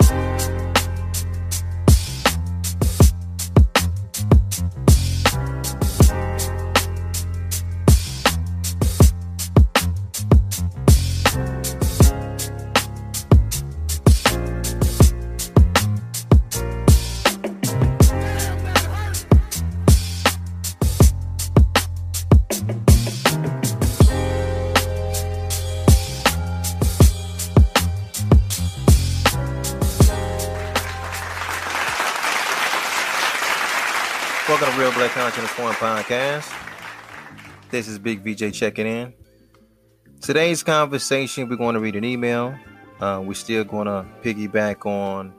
you Forum Podcast. This is Big VJ checking in. Today's conversation, we're going to read an email. Uh, we're still going to piggyback on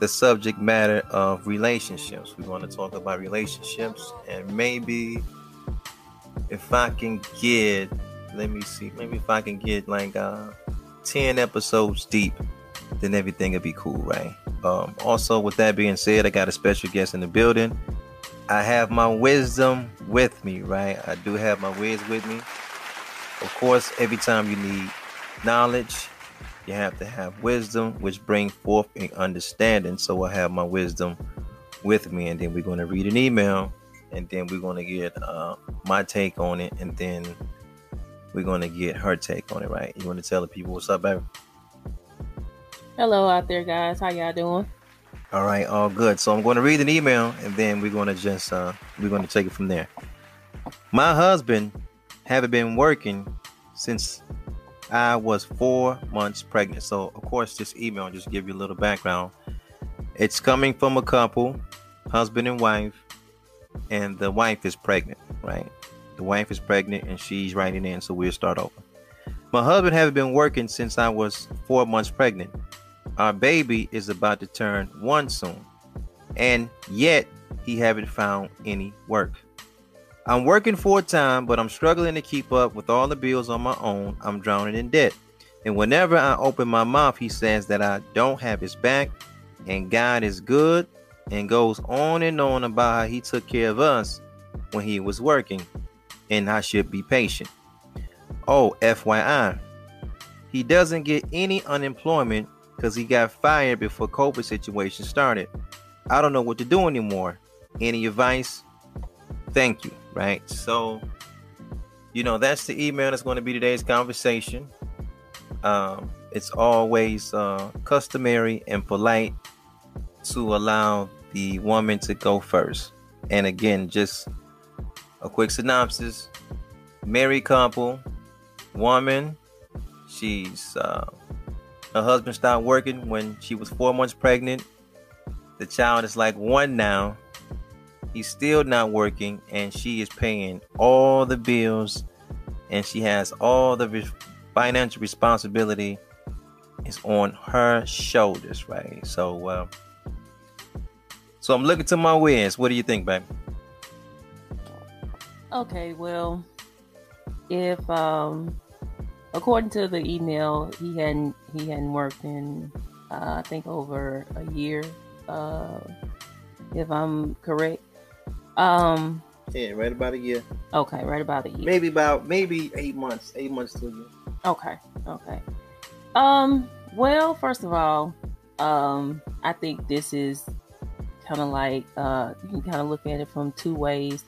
the subject matter of relationships. We're going to talk about relationships and maybe if I can get, let me see, maybe if I can get like uh, 10 episodes deep, then everything will be cool, right? Um, also, with that being said, I got a special guest in the building. I have my wisdom with me, right? I do have my wiz with me. Of course, every time you need knowledge, you have to have wisdom, which bring forth an understanding. So I have my wisdom with me, and then we're going to read an email, and then we're going to get uh, my take on it, and then we're going to get her take on it, right? You want to tell the people what's up, baby? Hello out there, guys. How y'all doing? All right, all good. So I'm going to read an email and then we're going to just uh we're going to take it from there. My husband haven't been working since I was 4 months pregnant. So of course this email just give you a little background. It's coming from a couple, husband and wife, and the wife is pregnant, right? The wife is pregnant and she's writing in, so we'll start over. My husband haven't been working since I was 4 months pregnant. Our baby is about to turn one soon, and yet he haven't found any work. I'm working full time, but I'm struggling to keep up with all the bills on my own. I'm drowning in debt. And whenever I open my mouth, he says that I don't have his back and God is good and goes on and on about how he took care of us when he was working and I should be patient. Oh, FYI, he doesn't get any unemployment because he got fired before COVID situation started. I don't know what to do anymore. Any advice? Thank you. Right. So, you know, that's the email that's going to be today's conversation. Um, it's always uh, customary and polite to allow the woman to go first. And again, just a quick synopsis married couple, woman, she's uh, her husband stopped working when she was four months pregnant. The child is like one now. He's still not working, and she is paying all the bills, and she has all the re- financial responsibility is on her shoulders, right? So, uh, so I'm looking to my wins. What do you think, babe? Okay, well, if um according to the email, he hadn't he hadn't worked in uh, I think over a year, uh, if I'm correct. Um, yeah, right about a year. Okay, right about a year. Maybe about maybe eight months, eight months to a year. Okay, okay. Um, well, first of all, um, I think this is kind of like uh, you can kind of look at it from two ways.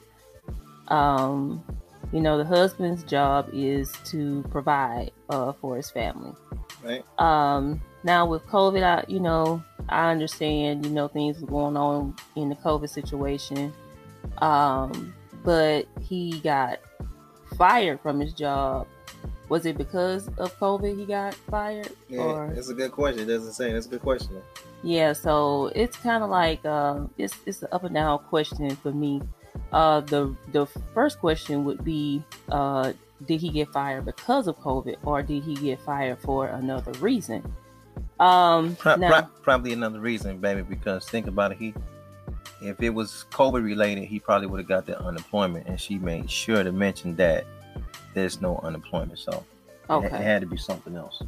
Um, you know, the husband's job is to provide uh, for his family. Right. Um, now with COVID, I, you know, I understand, you know, things were going on in the COVID situation. Um, but he got fired from his job. Was it because of COVID he got fired? Yeah, or? that's a good question. It doesn't say. That's a good question. Yeah, so it's kind of like uh, it's it's an up and down question for me. Uh, the the first question would be, uh, did he get fired because of COVID, or did he get fired for another reason? Um, Pro- now, pro- probably another reason, baby. Because think about it, he if it was COVID related, he probably would have got the unemployment, and she made sure to mention that there's no unemployment. So okay. it, it had to be something else.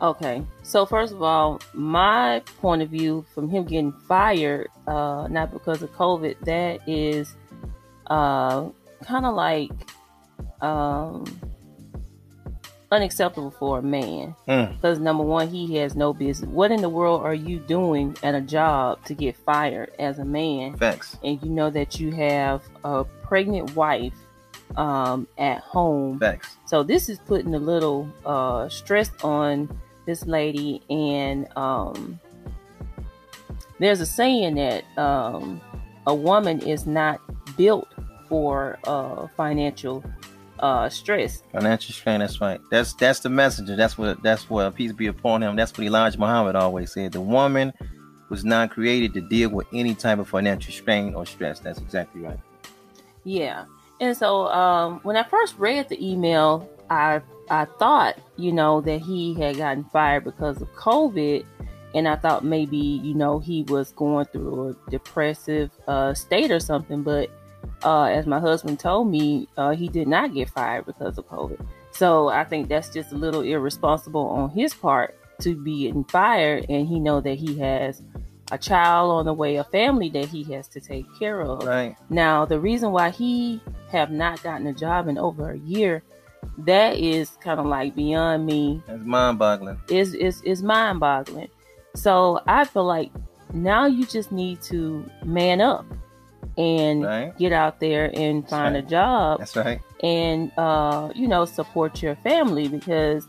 Okay, so first of all, my point of view from him getting fired, uh, not because of COVID, that is uh, kind of like um, unacceptable for a man Mm. because number one, he has no business. What in the world are you doing at a job to get fired as a man? Facts. And you know that you have a pregnant wife um, at home. Facts. So this is putting a little uh, stress on this lady, and um, there's a saying that um, a woman is not built for uh, financial uh, stress. Financial strain. That's right. That's that's the messenger. That's what that's what peace be upon him. That's what Elijah Muhammad always said. The woman was not created to deal with any type of financial strain or stress. That's exactly right. Yeah. And so um, when I first read the email, I I thought, you know, that he had gotten fired because of COVID. And I thought maybe, you know, he was going through a depressive uh, state or something. But uh, as my husband told me, uh, he did not get fired because of COVID. So I think that's just a little irresponsible on his part to be getting fired. And he know that he has a child on the way, a family that he has to take care of. Right. Now, the reason why he have not gotten a job in over a year, that is kind of like beyond me. That's mind boggling. Is is is mind boggling. So I feel like now you just need to man up and Right. get out there and find right. a job That's right. and uh, you know support your family because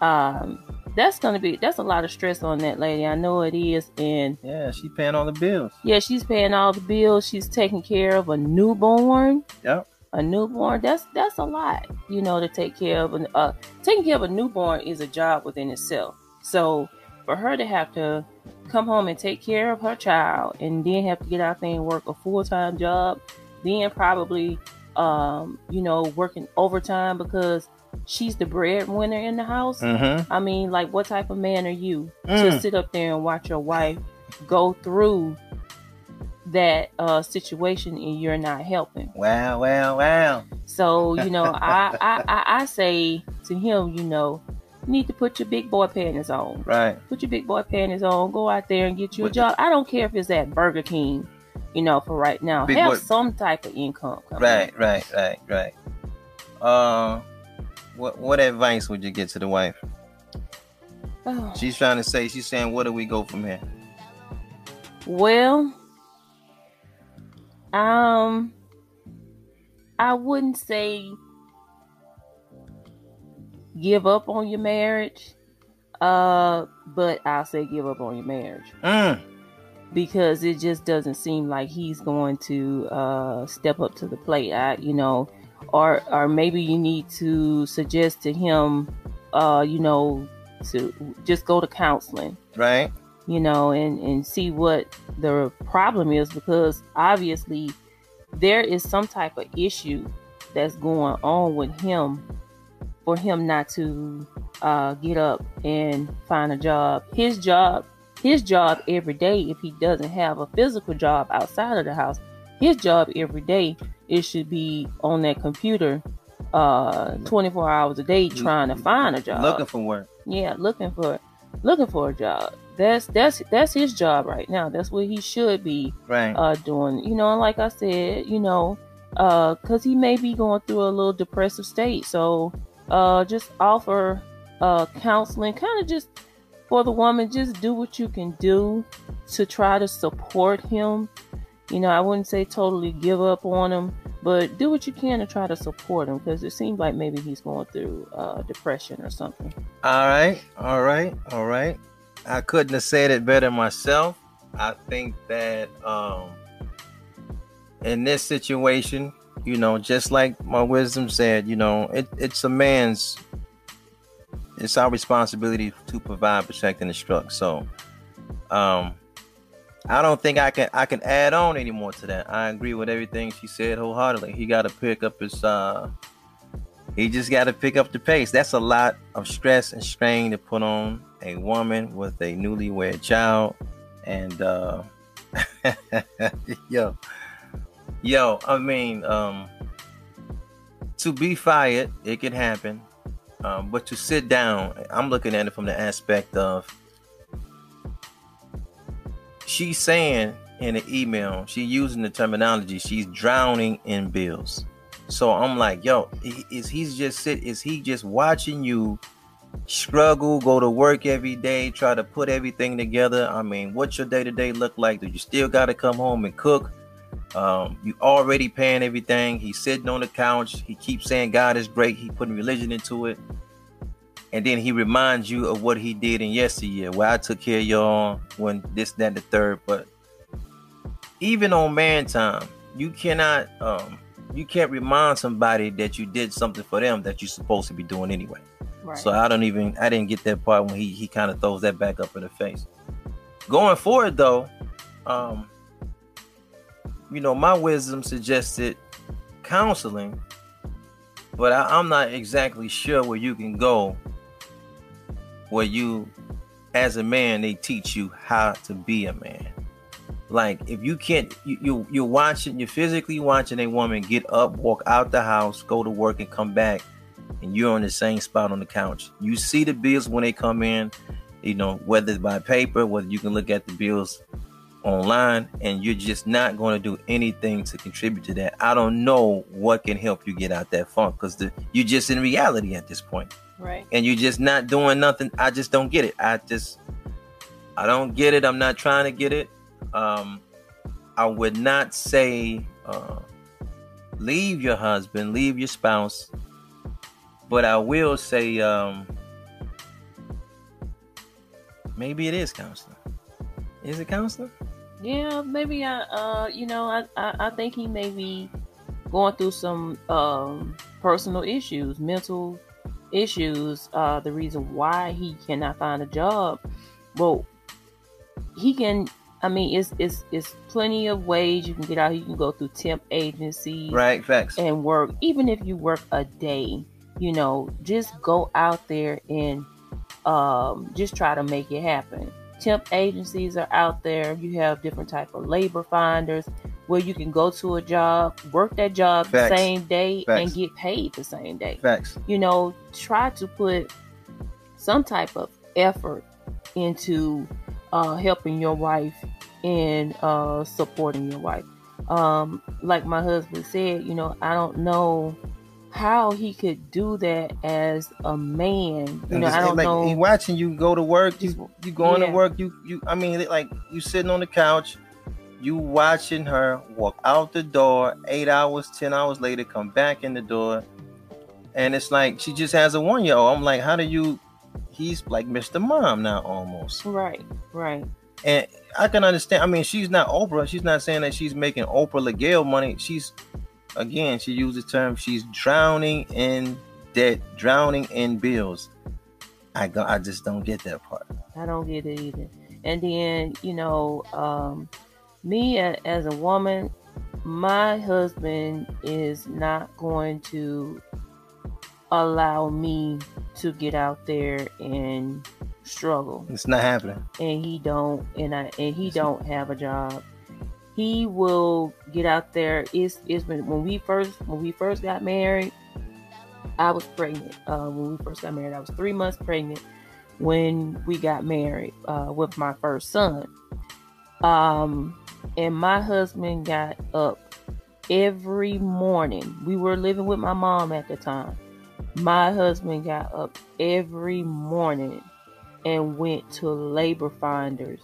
um, that's gonna be that's a lot of stress on that lady. I know it is, and Yeah, she's paying all the bills. yeah, she's paying all the bills. She's taking care of a newborn. Yep. A newborn. That's that's a lot, you know, to take care of. An, uh, taking care of a newborn is a job within itself. So for her to have to come home and take care of her child, and then have to get out there and work a full time job, then probably, um, you know, working overtime because she's the breadwinner in the house. Mm-hmm. I mean, like, what type of man are you to Mm. sit up there and watch your wife go through that uh, situation and you're not helping? Wow, wow, wow. So, you know, I, I, I, I say to him, you know, need to put your big boy panties on. Right. Put your big boy panties on. Go out there and get you a job. I don't care if it's at Burger King, you know, for right now. Big Have boy- some type of income. Right, in. right, right, right. Uh what what advice would you get to the wife? Oh. She's trying to say, she's saying, where do we go from here? Well, um, I wouldn't say give up on your marriage, uh, but I'll say give up on your marriage Mm. because it just doesn't seem like he's going to uh, step up to the plate. I, you know, or or maybe you need to suggest to him, uh, you know, to just go to counseling Right? you know, and, and see what the problem is because obviously there is some type of issue that's going on with him for him not to uh, get up and find a job. His job, his job every day, if he doesn't have a physical job outside of the house, his job every day, it should be on that computer uh 24 hours a day trying to find a job Looking for work. yeah looking for looking for a job that's that's that's his job right now that's what he should be Right. uh doing you know and like i said you know uh because he may be going through a little depressive state so uh just offer uh counseling kind of just for the woman just do what you can do to try to support him you know i wouldn't say totally give up on him but do what you can to try to support him because it seems like maybe he's going through uh depression or something All right, all right, all right. I couldn't have said it better myself. I think that um in this situation, you know, just like my wisdom said, you know, it, it's a man's it's our responsibility to provide, protect, and instruct. So um I don't think I can I can add on anymore to that. I agree with everything she said wholeheartedly. He gotta pick up his uh he just got to pick up the pace. That's a lot of stress and strain to put on a woman with a newlywed child. And uh yo, yo, I mean, um to be fired, it can happen. Um, but to sit down, I'm looking at it from the aspect of she's saying in the email, she's using the terminology, she's drowning in bills. So I'm like, yo, is he's just sit? Is he just watching you struggle, go to work every day, try to put everything together? I mean, what's your day to day look like? Do you still got to come home and cook? Um, you already paying everything. He's sitting on the couch. He keeps saying God is great. He putting religion into it. And then he reminds you of what he did in yesteryear, where I took care of y'all when this, that, the third. But even on man time, you cannot um you can't remind somebody that you did something for them that you're supposed to be doing anyway. Right. So I don't even I didn't get that part when he he kind of throws that back up in the face. Going forward though, um, you know, my wisdom suggested counseling, but I, I'm not exactly sure where you can go where you as a man they teach you how to be a man. Like if you can't you, you you're watching you're physically watching a woman get up walk out the house go to work and come back and you're on the same spot on the couch. You see the bills when they come in you know whether it's by paper whether you can look at the bills online and you're just not going to do anything to contribute to that i don't know what can help you get out that funk because you're just in reality at this point. Right. And you're just not doing nothing i just don't get it. I just i don't get it i'm not trying to get it. Um, I would not say uh, leave your husband, leave your spouse, but I will say um, maybe it is counseling. Is it counseling? Yeah, maybe I, uh, you know, I, I, I think he may be going through some um, personal issues, mental issues. Uh, the reason why he cannot find a job. Well, he can I mean, it's it's it's plenty of ways you can get out. You can go through temp agencies, right? Facts, and work. Even if you work a day, you know, just go out there and um, just try to make it happen. Temp agencies are out there. You have different type of labor finders where you can go to a job, work that job Facts. the same day, Facts. and get paid the same day. Facts. You know, try to put some type of effort into uh, helping your wife and uh, supporting your wife. Um, like my husband said, you know, I don't know how he could do that as a man. You know, I don't like, know. He watching you go to work. You you going yeah. to work. You you. I mean, like you sitting on the couch. You watching her walk out the door. Eight hours, ten hours later, come back in the door, and it's like she just has a one year old. I'm like, how do you? He's like Mr. Mom now, almost. Right, right. And I can understand. I mean, she's not Oprah. She's not saying that she's making Oprah Legale money. She's again, she uses the term she's drowning in debt, drowning in bills. I go, I just don't get that part. I don't get it either. And then you know, um, me as a woman, my husband is not going to allow me to get out there and struggle. It's not happening. And he don't and I and he don't have a job. He will get out there. It's it's when, when we first when we first got married, I was pregnant. Uh, when we first got married, I was three months pregnant when we got married uh, with my first son. Um, and my husband got up every morning. We were living with my mom at the time. My husband got up every morning and went to labor finders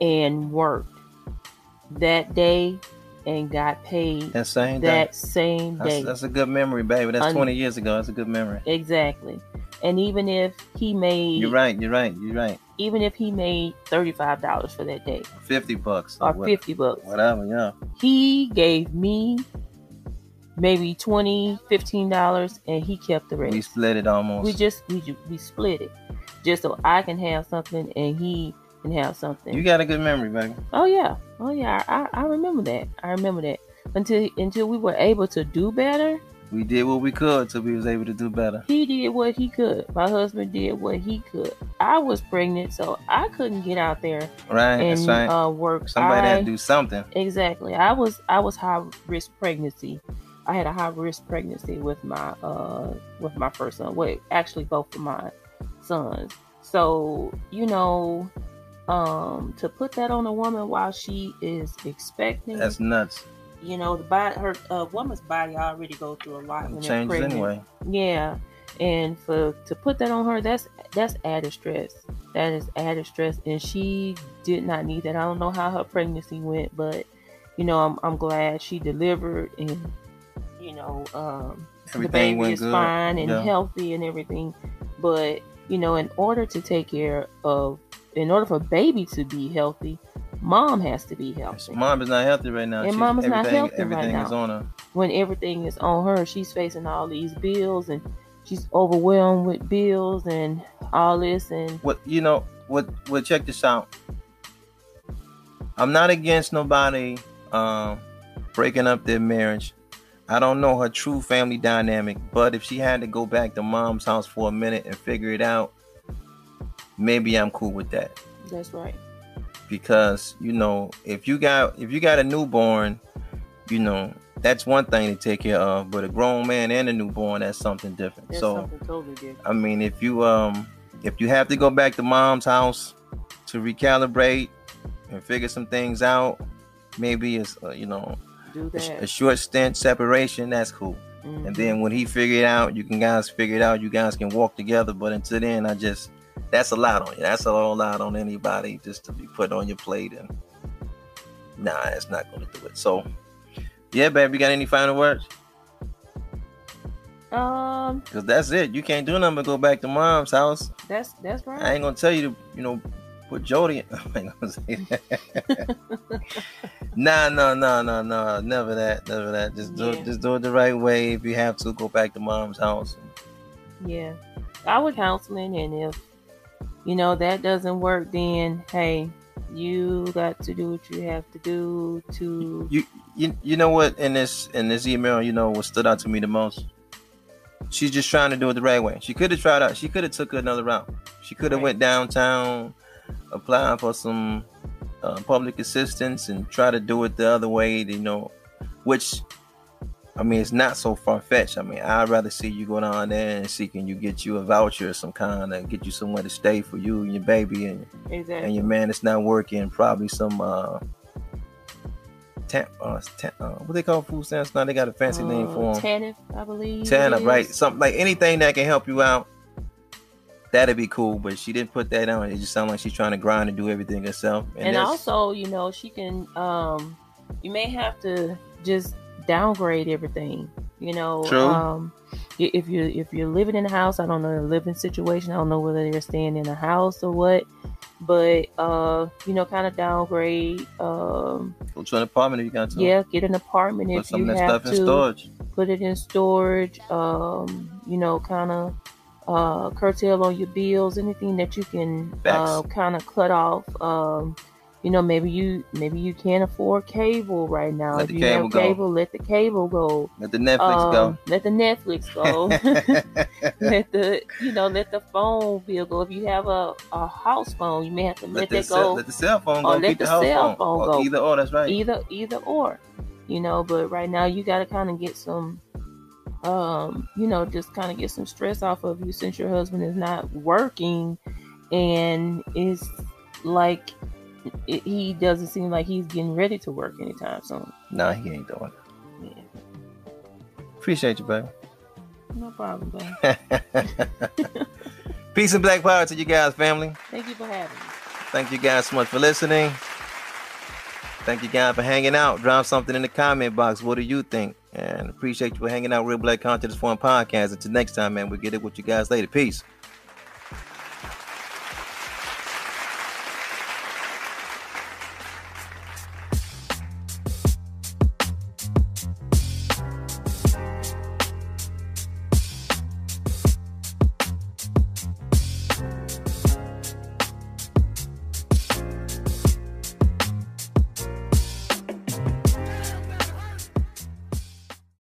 and worked that day and got paid that same that day. same day. That's, that's, a good memory, baby. That's Un- 20 years ago. That's a good memory. Exactly. And even if he made You're right, you're right, you're right. Even if he made $35 for that day. 50 bucks. Or, or 50 bucks. Whatever, yeah. He gave me maybe 20 $15 and he kept the rest. We split it almost. We just we we split it just so I can have something and he can have something. You got a good memory, baby. Oh yeah, oh yeah. I, I remember that. I remember that until until we were able to do better. We did what we could till we was able to do better. He did what he could. My husband did what he could. I was pregnant, so I couldn't get out there right, and right. Uh, work. Somebody I, had to do something. Exactly. I was I was high risk pregnancy. I had a high risk pregnancy with my uh with my first son. Wait, actually both of my sons. So, you know, um, to put that on a woman while she is expecting that's nuts. you know, the body, her uh, woman's body already go through a lot when they're pregnant. anyway. Yeah, and for to put that on her, that's that's added stress. That is added stress, and she did not need that. I don't know how her pregnancy went, but you know, I'm I'm glad she delivered, and you know, um, the baby is good. fine and Yeah. healthy and everything. But you know, in order to take care of, in order for baby to be healthy, mom has to be healthy. Mom is not healthy right now. And She- mom is not everything- healthy right Everything is now. on her. when everything is on her, she's facing all these bills and she's overwhelmed with bills and all this and What you know? What? What? Check this out. I'm not against nobody um, breaking up their marriage. I don't know her true family dynamic, but if she had to go back to mom's house for a minute and figure it out, maybe I'm cool with that. that's right. because you know if you got if you got a newborn you know that's one thing to take care of but a grown man and a newborn that's something different That's so something totally different. i mean if you um if you have to go back to mom's house to recalibrate and figure some things out maybe it's uh, you know a, a short stint separation that's cool Mhm. and then when he figure it out you can guys figure it out you guys can walk together but until then i just that's a lot on you that's a lot on anybody just to be put on your plate and nah it's not going to do it so yeah babe you got any final words um, because that's it you can't do nothing but go back to mom's house that's that's right. i ain't gonna tell you to you know put jody in. I ain't gonna say that. nah no no no no never that never that just do Yeah. it just do it the right way if you have to go back to mom's house Yeah, I would counseling, and if you know that doesn't work, then hey, you got to do what you have to do to. you you you know what in this in this email you know what stood out to me the most she's just trying to do it the right way she could have tried out she could have took another route she could have Right. went downtown applying for some uh, public assistance and try to do it the other way you know which I mean, it's not so far fetched. I mean, I'd rather see you go down there and see can you get you a voucher of some kind and get you somewhere to stay for you and your baby and Exactly. and your man is not working, probably some uh, uh, tam- uh what they call food stamps now? They got a fancy name for them. TANF, I believe. TANF, right? Something like anything that can help you out. That'd be cool, but she didn't put that on. It just sounds like she's trying to grind and do everything herself. and that's- also you know she can um you may have to just downgrade everything you know um if you if you're living in a house i don't know the living situation i don't know whether they're staying in a house or what but uh you know kind of downgrade um go to an apartment if you got to. yeah get an apartment Put if some you of that have stuff in to storage. put it in storage um you know kind of uh curtail on your bills anything that you can uh kind of cut off um you know maybe you maybe you can't afford cable right now Let if you cable have go. cable let the cable go Let the Netflix Um, let the netflix go go. let the you know let the phone bill go if you have a, a house phone you may have to let, let, the that cell, go let the cell phone Or go. let the, the house cell phone. phone Or go. Either or, that's right. either either or you know but right now you got to kind of get some um you know just kind of get some stress off of you since your husband is not working and it's like it, he doesn't seem like he's getting ready to work anytime soon Nah, he ain't doing it. yeah Appreciate you, baby. no problem babe. Peace and black power to you guys, family. thank you for having me Thank you guys so much for listening. Thank you guys for hanging out. Drop something in the comment box. What do you think? And appreciate you for hanging out. Real Black Conscious Forum Podcast. Until next time, man, we'll get it with you guys later. Peace.